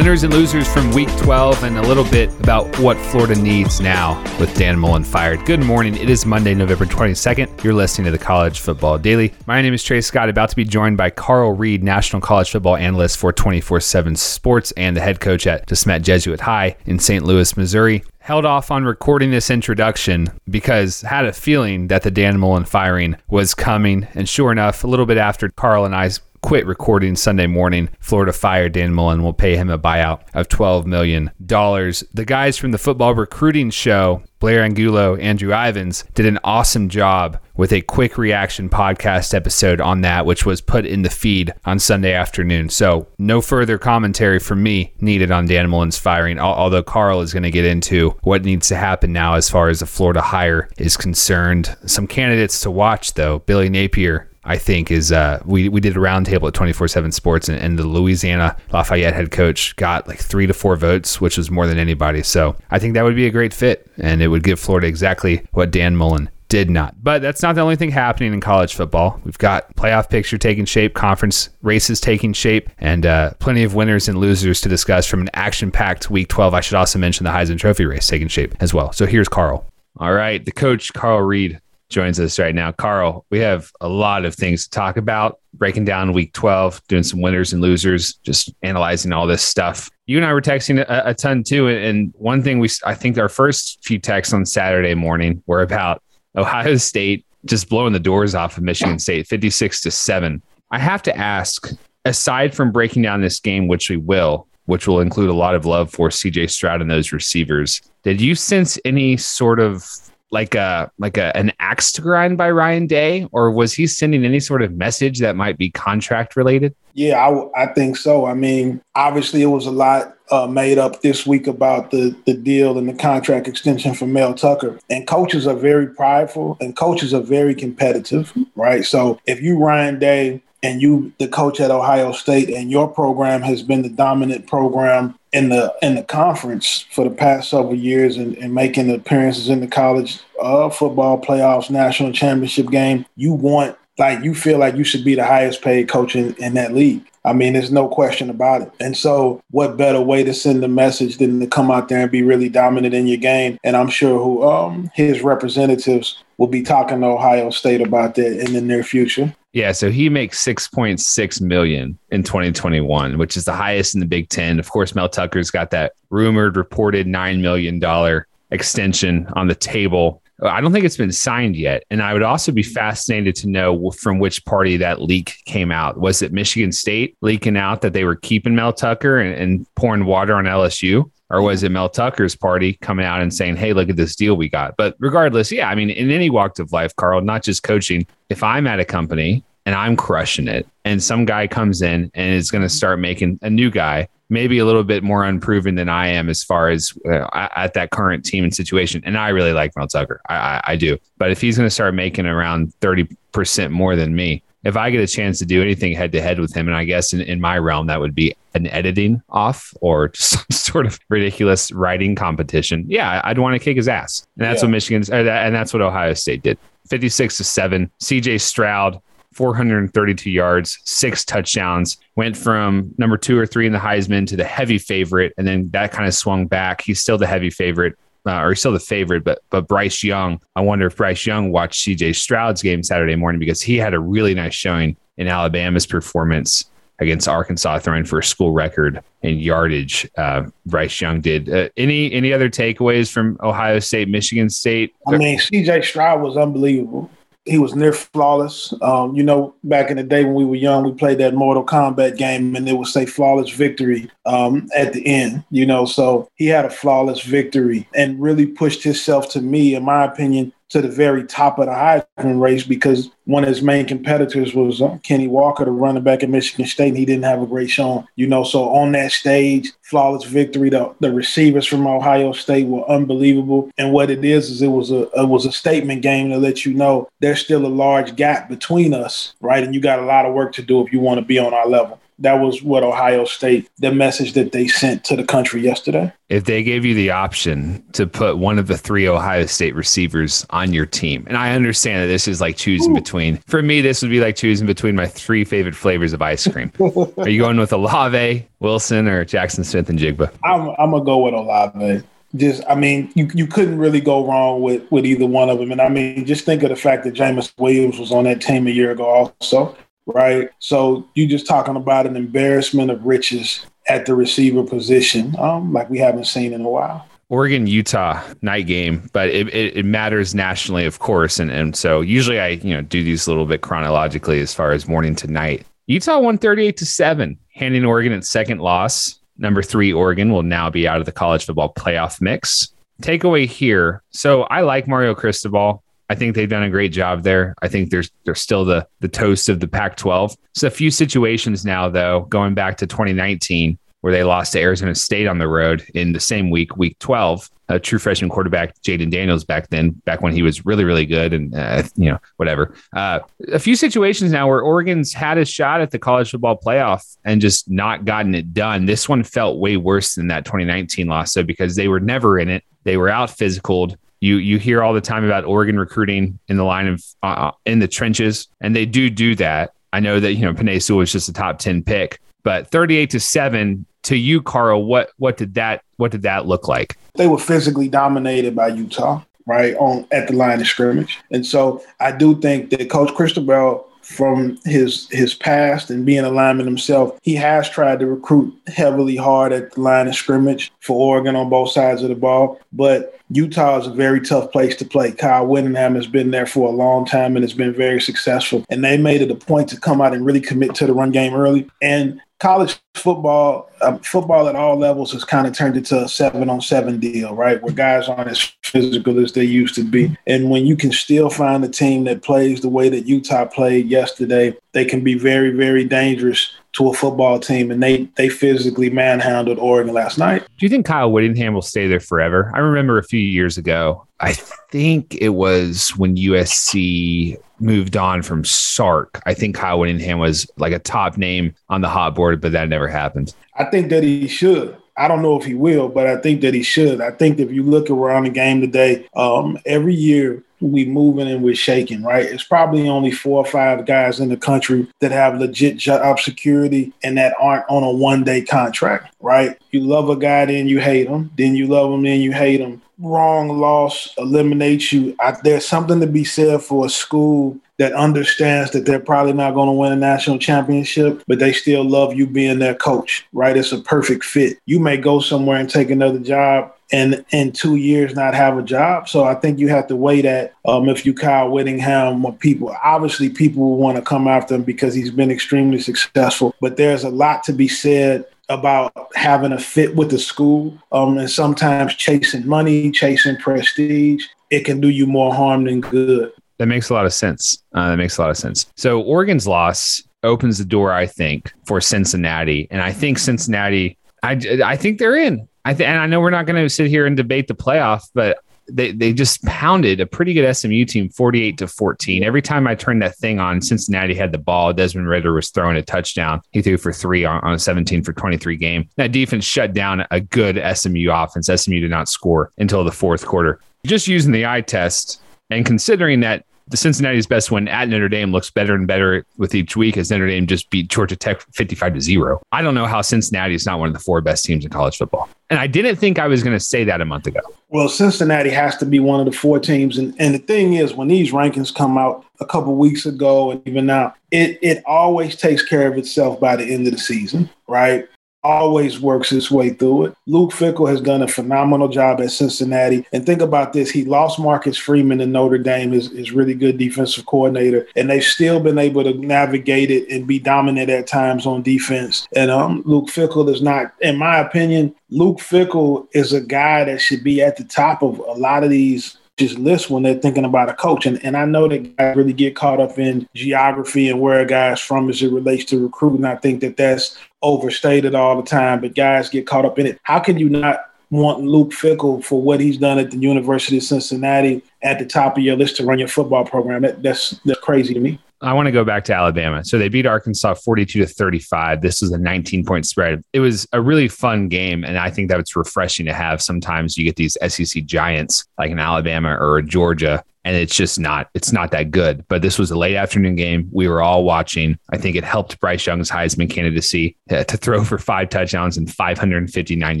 Winners and losers from week 12 and a little bit about what Florida needs now with Dan Mullen fired. Good morning. It is Monday, November 22nd. You're listening to the College Football Daily. My name is Trey Scott, about to be joined by Carl Reed, National College Football Analyst for 24 7 Sports and the head coach at DeSmet Jesuit High in St. Louis, Missouri held off on recording this introduction because had a feeling that the Dan Mullen firing was coming. And sure enough, a little bit after Carl and I quit recording Sunday morning, Florida fired Dan Mullen will pay him a buyout of $12 million. The guys from the football recruiting show, Blair Angulo, Andrew Ivins, did an awesome job with a quick reaction podcast episode on that, which was put in the feed on Sunday afternoon. So, no further commentary from me needed on Dan Mullen's firing, although Carl is going to get into what needs to happen now as far as the Florida hire is concerned. Some candidates to watch, though Billy Napier I think is uh, we we did a roundtable at 24/7 Sports, and, and, the Louisiana Lafayette head coach got like three to four votes, which was more than anybody. So I think that would be a great fit, and it would give Florida exactly what Dan Mullen did not. But that's not the only thing happening in college football. We've got playoff picture taking shape, conference races taking shape, and uh, plenty of winners and losers to discuss from an action-packed Week 12. I should also mention the Heisman Trophy race taking shape as well. So here's Carl. All right, the coach Carl Reed joins us right now. Carl, we have a lot of things to talk about, breaking down week 12, doing some winners and losers, just analyzing all this stuff. You and I were texting a, a ton too. And one thing we, I think our first few texts on Saturday morning were about Ohio State just blowing the doors off of Michigan State, 56 to 7. I have to ask, aside from breaking down this game, which we will, which will include a lot of love for CJ Stroud and those receivers, did you sense any sort of like a like a an axe to grind by Ryan Day, or was he sending any sort of message that might be contract related? Yeah, I, I think so. I mean, obviously, it was a lot uh, made up this week about the the deal and the contract extension for Mel Tucker. And coaches are very prideful, and coaches are very competitive, right? So if you Ryan Day and you the coach at Ohio State and your program has been the dominant program in the in the conference for the past several years and, and making appearances in the college uh, football playoffs, national championship game, you want like you feel like you should be the highest paid coach in, in that league. I mean, there's no question about it. And so, what better way to send the message than to come out there and be really dominant in your game? And I'm sure who um, his representatives will be talking to Ohio State about that in the near future. Yeah, so he makes 6.6 million in 2021, which is the highest in the Big 10. Of course, Mel Tucker's got that rumored reported 9 million dollar extension on the table. Uh, I don't think it's been signed yet. And I would also be fascinated to know from which party that leak came out. Was it Michigan State leaking out that they were keeping Mel Tucker and, and pouring water on LSU? Or was it Mel Tucker's party coming out and saying, hey, look at this deal we got? But regardless, yeah, I mean, in any walk of life, Carl, not just coaching, if I'm at a company and I'm crushing it, and some guy comes in and is going to start making a new guy maybe a little bit more unproven than I am as far as at that current team and situation. And I really like Mel Tucker. I, I, I do. But if he's going to start making around 30% more than me, if I get a chance to do anything head to head with him, and I guess in, in my realm, that would be an editing off or some sort of ridiculous writing competition. Yeah, I'd want to kick his ass. And that's yeah. what Michigan's, uh, and that's what Ohio State did. 56 to 7. CJ Stroud 432 yards, six touchdowns, went from number two or three in the Heisman to the heavy favorite. And then that kind of swung back. He's still the heavy favorite. Uh, or he's still the favorite, but but Bryce Young. I wonder if Bryce Young watched C.J. Stroud's game Saturday morning because he had a really nice showing in Alabama's performance against Arkansas, throwing for a school record in yardage. Uh, Bryce Young did. Uh, any any other takeaways from Ohio State, Michigan State? I mean, C.J. Stroud was unbelievable he was near flawless. Um, you know, back in the day when we were young, we played that Mortal Kombat game, and it would say flawless victory um, at the end. You know, so he had a flawless victory and really pushed himself to me, in my opinion, to the very top of the Heisman race because one of his main competitors was uh, Kenny Walker, the running back at Michigan State, and he didn't have a great showing. You know, so on that stage, flawless victory. The, the receivers from Ohio State were unbelievable, and what it is is it was a it was a statement game to let you know there's still a large gap between us, right? And you got a lot of work to do if you want to be on our level that was what Ohio State, the message that they sent to the country yesterday. If they gave you the option to put one of the three Ohio State receivers on your team, and I understand that this is like choosing Ooh. between, for me, this would be like choosing between my three favorite flavors of ice cream. Are you going with Olave, Wilson, or Jackson Smith-Njigba? I'm, I'm going to go with Olave just I mean, you, you couldn't really go wrong with with either one of them. And I mean, just think of the fact that Jameson Williams was on that team a year ago also right? So you just talking about an embarrassment of riches at the receiver position, um, like we haven't seen in a while. Oregon Utah night game, but it, it, it, matters nationally, of course. And and so usually I you know do these a little bit chronologically as far as morning to night. Utah won 38 to 7, handing Oregon its second loss. Number three, Oregon will now be out of the college football playoff mix. Takeaway here. So I like Mario Cristobal. I think they've done a great job there. I think there's they're still the the toast of the Pac-12. So a few situations now, though, going back to 2019, where they lost to Arizona State on the road in the same week, week 12. A true freshman quarterback, Jayden Daniels, back then, back when he was really, really good, and uh, you know, whatever. Uh, a few situations now where Oregon's had a shot at the college football playoff and just not gotten it done. This one felt way worse than that 2019 loss, so because they were never in it, they were out physical you you hear all the time about Oregon recruiting in the line of uh, uh, in the trenches, and they do do that. I know that you know Penei Sewell was just a top ten pick, but thirty eight to seven to you, Carl. What what did that what did that look like? They were physically dominated by Utah, right on at the line of scrimmage, and so I do think that Coach Cristobal from his his past and being a lineman himself, he has tried to recruit heavily hard at the line of scrimmage for Oregon on both sides of the ball. But Utah is a very tough place to play. Kyle Whittingham has been there for a long time and has been very successful. And they made it a point to come out and really commit to the run game early. And college football, uh, football at all levels has kind of turned into a seven on seven deal, right? Where guys aren't as physical as they used to be. And when you can still find a team that plays the way that Utah played yesterday, they can be very, very dangerous to a football team, and they they physically manhandled Oregon last night. Do you think Kyle Whittingham will stay there forever? I remember a few years ago. I think it was when USC moved on from Sark. I think Kyle Whittingham was like a top name on the hot board, but that never happened. I think that he should. I don't know if he will, but I think that he should. I think if you look around the game today, um, every year we moving and we're shaking, right? It's probably only four or five guys in the country that have legit job security and that aren't on a one day contract, right? You love a guy, then you hate him. Then you love him, then you hate him. Wrong loss eliminates you. I, there's something to be said for a school that understands that they're probably not going to win a national championship, but they still love you being their coach, right? It's a perfect fit. You may go somewhere and take another job and in two years not have a job. So I think you have to weigh that. Um, if you Kyle Whittingham, people obviously people want to come after him because he's been extremely successful. But there's a lot to be said about having a fit with the school, um, and sometimes chasing money, chasing prestige. It can do you more harm than good. That makes a lot of sense. Uh, that makes a lot of sense. So Oregon's loss opens the door, I think, for Cincinnati, and I think Cincinnati. I, I think they're in. I th- and I know we're not going to sit here and debate the playoff, but they they just pounded a pretty good SMU team 48 to 14. Every time I turned that thing on, Cincinnati had the ball. Desmond Ridder was throwing a touchdown. He threw for three on, on a 17 for 23 game. That defense shut down a good SMU offense. SMU did not score until the fourth quarter. Just using the eye test and considering that the Cincinnati's best win at Notre Dame looks better and better with each week as Notre Dame just beat Georgia Tech 55 to 0. I don't know how Cincinnati is not one of the four best teams in college football. And I didn't think I was going to say that a month ago. Well, Cincinnati has to be one of the four teams. And, and the thing is, when these rankings come out a couple weeks ago and even now, it, it always takes care of itself by the end of the season, right? Always works his way through it. Luke Fickell has done a phenomenal job at Cincinnati. And think about this he lost Marcus Freeman in Notre Dame, his, his really good defensive coordinator, and they've still been able to navigate it and be dominant at times on defense. And um, Luke Fickell is not, in my opinion, Luke Fickell is a guy that should be at the top of a lot of these just list when they're thinking about a coach. And, and I know that guys really get caught up in geography and where a guy's from as it relates to recruiting. I think that that's overstated all the time, but guys get caught up in it. How can you not want Luke Fickell for what he's done at the University of Cincinnati at the top of your list to run your football program? That, that's that's crazy to me. I want to go back to Alabama. So they beat Arkansas 42 to 35. This was a 19 point spread. It was a really fun game. And I think that it's refreshing to have. Sometimes you get these SEC giants like an Alabama or Georgia, and it's just not, it's not that good. But this was a late afternoon game. We were all watching. I think it helped Bryce Young's Heisman candidacy to, to throw for five touchdowns and 559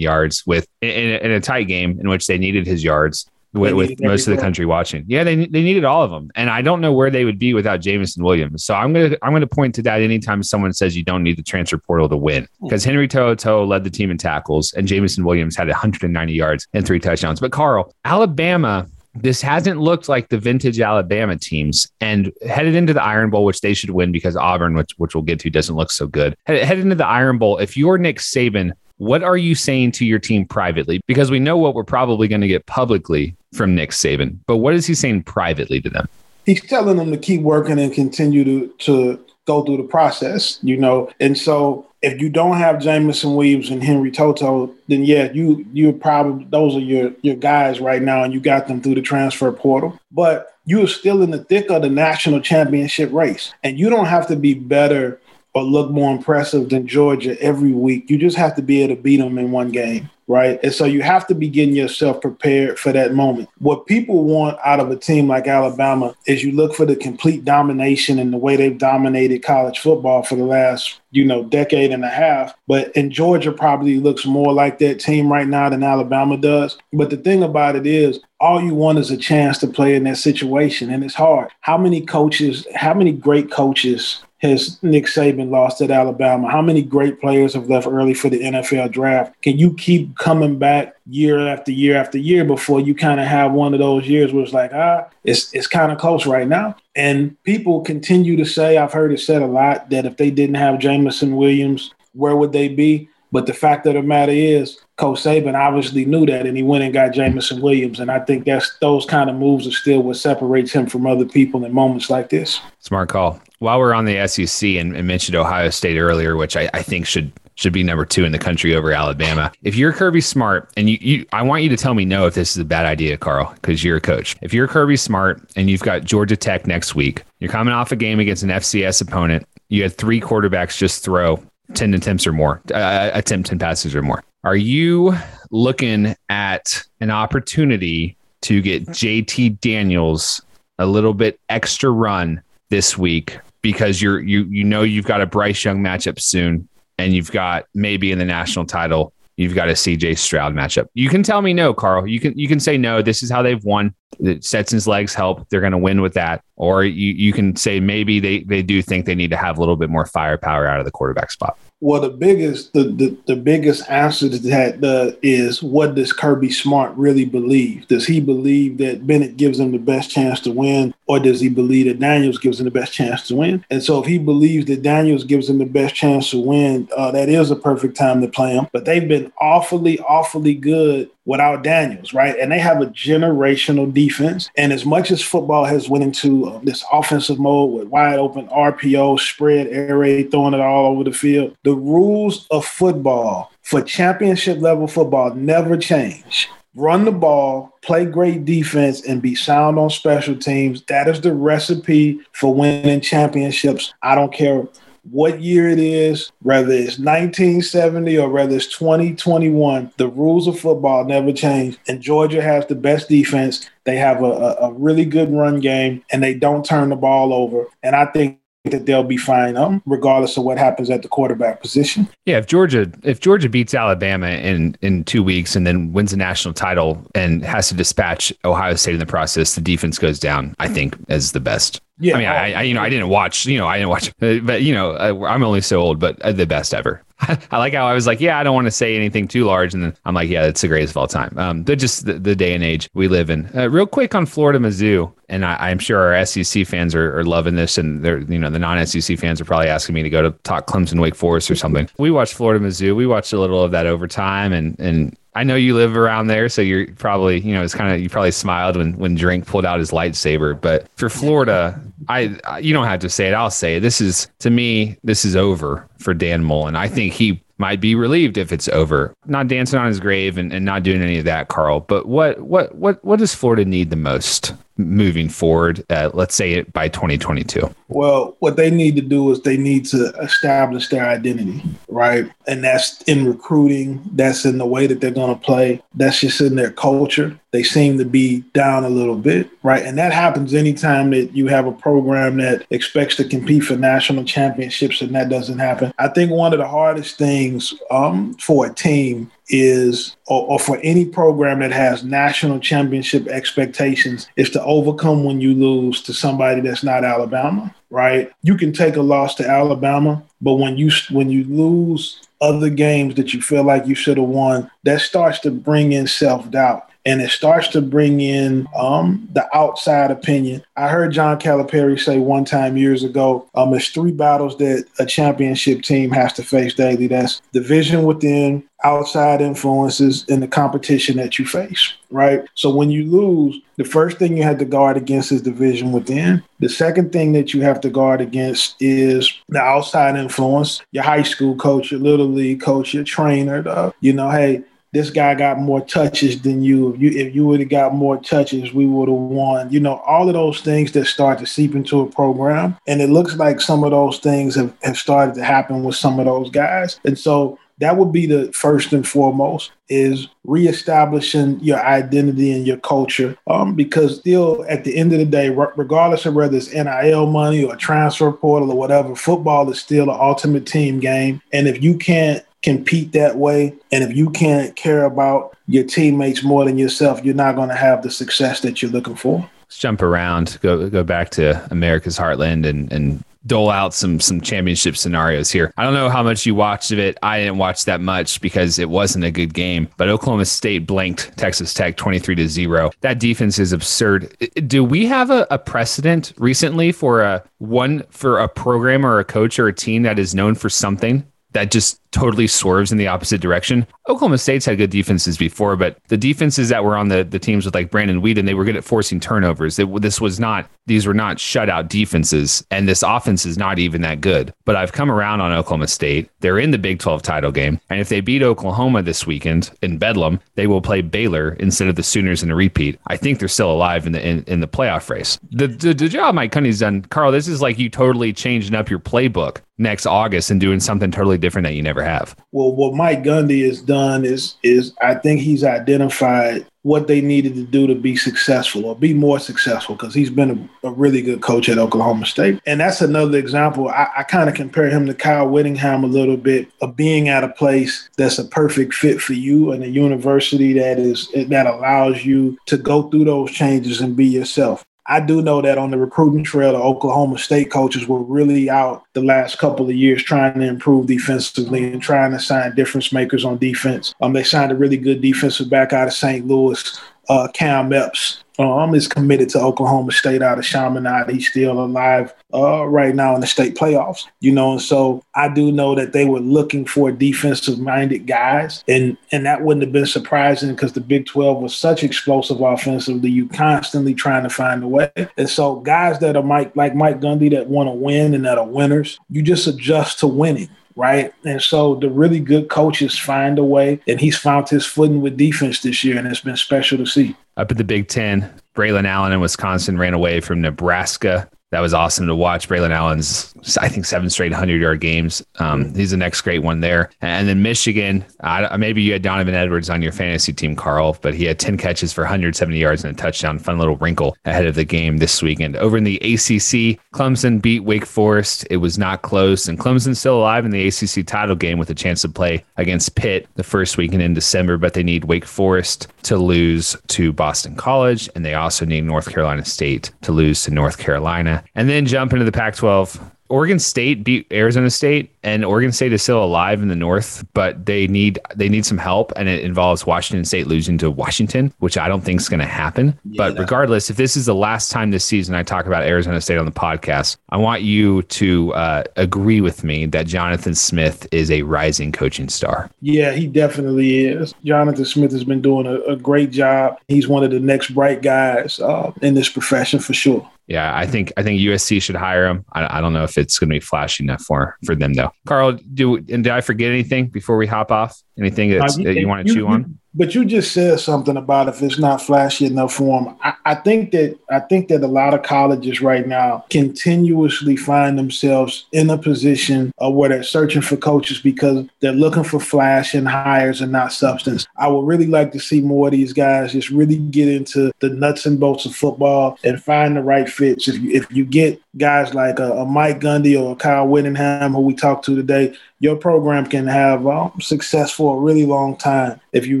yards with in, in a tight game in which they needed his yards with, with most of the country watching. Yeah, they they needed all of them, and I don't know where they would be without Jameson Williams. So I'm gonna I'm gonna point to that anytime someone says you don't need the transfer portal to win, because Henry To'oTo'o led the team in tackles, and Jameson Williams had 190 yards and three touchdowns. But Carl, Alabama. This hasn't looked like the vintage Alabama teams, and headed into the Iron Bowl, which they should win because Auburn, which which we'll get to, doesn't look so good. Headed into the Iron Bowl, if you're Nick Saban, what are you saying to your team privately? Because we know what we're probably going to get publicly from Nick Saban, but what is he saying privately to them? He's telling them to keep working and continue to to go through the process, you know. And so if you don't have Jameson Williams and Henry Toto, then yeah, you you're probably those are your your guys right now, and you got them through the transfer portal. But you are still in the thick of the national championship race, and you don't have to be better or look more impressive than Georgia every week. You just have to be able to beat them in one game right? And so you have to be getting yourself prepared for that moment. What people want out of a team like Alabama is you look for the complete domination and the way they've dominated college football for the last, you know, decade and a half. But in Georgia probably looks more like that team right now than Alabama does. But the thing about it is all you want is a chance to play in that situation and it's hard. How many coaches, how many great coaches has Nick Saban lost at Alabama? How many great players have left early for the NFL draft? Can you keep coming back year after year after year before you kind of have one of those years where it's like, ah, it's it's kind of close right now? And people continue to say, I've heard it said a lot that if they didn't have Jameson Williams, where would they be? But the fact of the matter is, Coach Saban obviously knew that, and he went and got Jameson Williams. And I think that's those kind of moves are still what separates him from other people in moments like this. Smart call. While we're on the SEC and, and mentioned Ohio State earlier, which I, I think should should be number two in the country over Alabama. If you're Kirby Smart, and you, you I want you to tell me no if this is a bad idea, Carl, because you're a coach. If you're Kirby Smart and you've got Georgia Tech next week, you're coming off a game against an FCS opponent. You had three quarterbacks just throw 10 attempts or more, uh, attempt 10 passes or more. Are you looking at an opportunity to get JT Daniels a little bit extra run this week because you're you you know you've got a Bryce Young matchup soon and you've got maybe in the national title you've got a CJ Stroud matchup. You can tell me no, Carl. You can you can say no. This is how they've won. Stetson's legs help. They're going to win with that. Or you you can say maybe they they do think they need to have a little bit more firepower out of the quarterback spot. Well, the biggest the, the, the biggest answer to that uh, is what does Kirby Smart really believe? Does he believe that Bennett gives him the best chance to win, or does he believe that Daniels gives him the best chance to win? And so, if he believes that Daniels gives him the best chance to win, uh, that is a perfect time to play him. But they've been awfully, awfully good without Daniels, right? And they have a generational defense. And as much as football has went into uh, this offensive mode with wide open RPO, spread, air raid, throwing it all over the field, the rules of football for championship level football never change. Run the ball, play great defense, and be sound on special teams. That is the recipe for winning championships. I don't care what year it is, whether it's 1970 or whether it's 2021, the rules of football never change. And Georgia has the best defense. They have a, a, really good run game, and they don't turn the ball over. And I think that they'll be fine, um, regardless of what happens at the quarterback position. Yeah, if Georgia if Georgia beats Alabama in in two weeks and then wins a national title and has to dispatch Ohio State in the process, the defense goes down. I think as the best. Yeah, I mean, I, I you know I didn't watch you know I didn't watch, but you know I'm only so old, but the best ever. I like how I was like, yeah, I don't want to say anything too large, and then I'm like, yeah, it's the greatest of all time. Um, they're just the, the day and age we live in. Uh, real quick on Florida Mizzou, and I, am sure our SEC fans are, are loving this, and they're you know the non-SEC fans are probably asking me to go to talk Clemson Wake Forest or something. We watched Florida Mizzou. We watched a little of that overtime, and and I know you live around there, so you're probably, you know, it's kind of you probably smiled when when Drink pulled out his lightsaber. But for Florida, I, I you don't have to say it. I'll say it. This is to me, this is over for Dan Mullen. I think he might be relieved if it's over. Not dancing on his grave and, and not doing any of that, Carl. But what what what what does Florida need the most moving forward? Uh, let's say it by 2022. Well, what they need to do is they need to establish their identity, right? And that's in recruiting. That's in the way that they're going to play. That's just in their culture. They seem to be down a little bit, right? And that happens anytime that you have a program that expects to compete for national championships and that doesn't happen. I think one of the hardest things um, for a team is, or, or, for any program that has national championship expectations, is to overcome when you lose to somebody that's not Alabama, right? You can take a loss to Alabama, but when you when you lose other games that you feel like you should have won, that starts to bring in self doubt and it starts to bring in um, the outside opinion. I heard John Calipari say one time years ago, um, there's three battles that a championship team has to face daily. That's division within, outside influences, and the competition that you face, right? So when you lose, the first thing you have to guard against is division within. The second thing that you have to guard against is the outside influence, your high school coach, your little league coach, your trainer, the, you know, hey, this guy got more touches than you. If you if you would have got more touches, we would have won. You know, all of those things that start to seep into a program. And it looks like some of those things have, have started to happen with some of those guys. And so that would be the first and foremost is reestablishing your identity and your culture um, because still at the end of the day regardless of whether it's NIL money or transfer portal or whatever football is still an ultimate team game and if you can't compete that way. And if you can't care about your teammates more than yourself, you're not going to have the success that you're looking for. Let's jump around, go go back to America's Heartland and and dole out some some championship scenarios here. I don't know how much you watched of it. I didn't watch that much because it wasn't a good game. But Oklahoma State blanked Texas Tech 23 to 0. That defense is absurd. Do we have a, a precedent recently for a one for a program or a coach or a team that is known for something that just totally swerves in the opposite direction. Oklahoma State's had good defenses before, but the defenses that were on the, the teams with like Brandon Weeden, they were good at forcing turnovers. It, this was not, these were not shutout defenses, and this offense is not even that good. But I've come around on Oklahoma State. They're in the Big 12 title game. And if they beat Oklahoma this weekend in Bedlam, they will play Baylor instead of the Sooners in a repeat. I think they're still alive in the in, in the playoff race. The, the, the job Mike Gundy's done, Carl, this is like you totally changing up your playbook next August and doing something totally different that you never have. Well, what Mike Gundy has done is is I think he's identified what they needed to do to be successful or be more successful because he's been a, a, really good coach at Oklahoma State. And that's another example. I, I kind of compare him to Kyle Whittingham a little bit of being at a place that's a perfect fit for you and a university that is that allows you to go through those changes and be yourself. I do know that on the recruiting trail, the Oklahoma State coaches were really out the last couple of years trying to improve defensively and trying to sign difference makers on defense. Um, they signed a really good defensive back out of St. Louis, uh, Cam Epps um, is committed to Oklahoma State out of Chaminade. He's still alive uh, right now in the state playoffs, you know. And so I do know that they were looking for defensive-minded guys, and and that wouldn't have been surprising because the Big 12 was such explosive offensively. You constantly trying to find a way, and so guys that are Mike like Mike Gundy that want to win and that are winners, you just adjust to winning right? And so the really good coaches find a way, and he's found his footing with defense this year, and it's been special to see. Up at the Big Ten, Braylon Allen in Wisconsin ran away from Nebraska that was awesome to watch. Braylon Allen's, I think, seven straight 100 yard games. Um, he's the next great one there. And then Michigan, uh, maybe you had Donovan Edwards on your fantasy team, Carl, but he had 10 catches for 170 yards and a touchdown. Fun little wrinkle ahead of the game this weekend. Over in the ACC, Clemson beat Wake Forest. It was not close. And Clemson's still alive in the ACC title game with a chance to play against Pitt the first weekend in December, but they need Wake Forest to lose to Boston College. And they also need North Carolina State to lose to North Carolina. And then jump into the Pac 12 Oregon State beat Arizona State, and Oregon State is still alive in the North, but they need they need some help, and it involves Washington State losing to Washington, which I don't think is going to happen. Yeah, but regardless, if this is the last time this season I talk about Arizona State on the podcast, I want you to uh, agree with me that Jonathan Smith is a rising coaching star. Yeah, he definitely is. Jonathan Smith has been doing a, a great job. He's one of the next bright guys uh, in this profession for sure. Yeah, I think I think USC should hire him. I, I don't know if it's going to be flashy enough for for them though. Carl, do and did I forget anything before we hop off? Anything that you want to chew on? But you just said something about if it's not flashy enough for them. I, I, think that I think that a lot of colleges right now continuously find themselves in a position of where they're searching for coaches because they're looking for flash and hires and not substance. I would really like to see more of these guys just really get into the nuts and bolts of football and find the right fits. If you, if you get guys like a, a Mike Gundy or Kyle Whittingham, who we talked to today, your program can have um, success for a really long time if you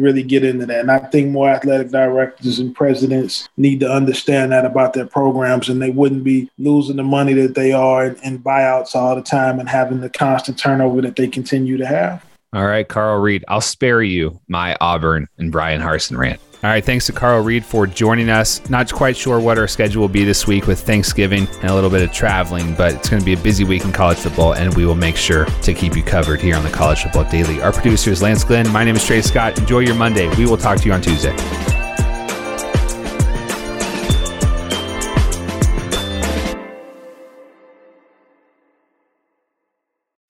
really get into that. And I think more athletic directors and presidents need to understand that about their programs, and they wouldn't be losing the money that they are in, in buyouts all the time and having the constant turnover that they continue to have. All right, Carl Reed, I'll spare you my Auburn and Bryan Harsin rant. All right, thanks to Carl Reed for joining us. Not quite sure what our schedule will be this week with Thanksgiving and a little bit of traveling, but it's going to be a busy week in college football, and we will make sure to keep you covered here on the College Football Daily. Our producer is Lance Glenn. My name is Trey Scott. Enjoy your Monday. We will talk to you on Tuesday.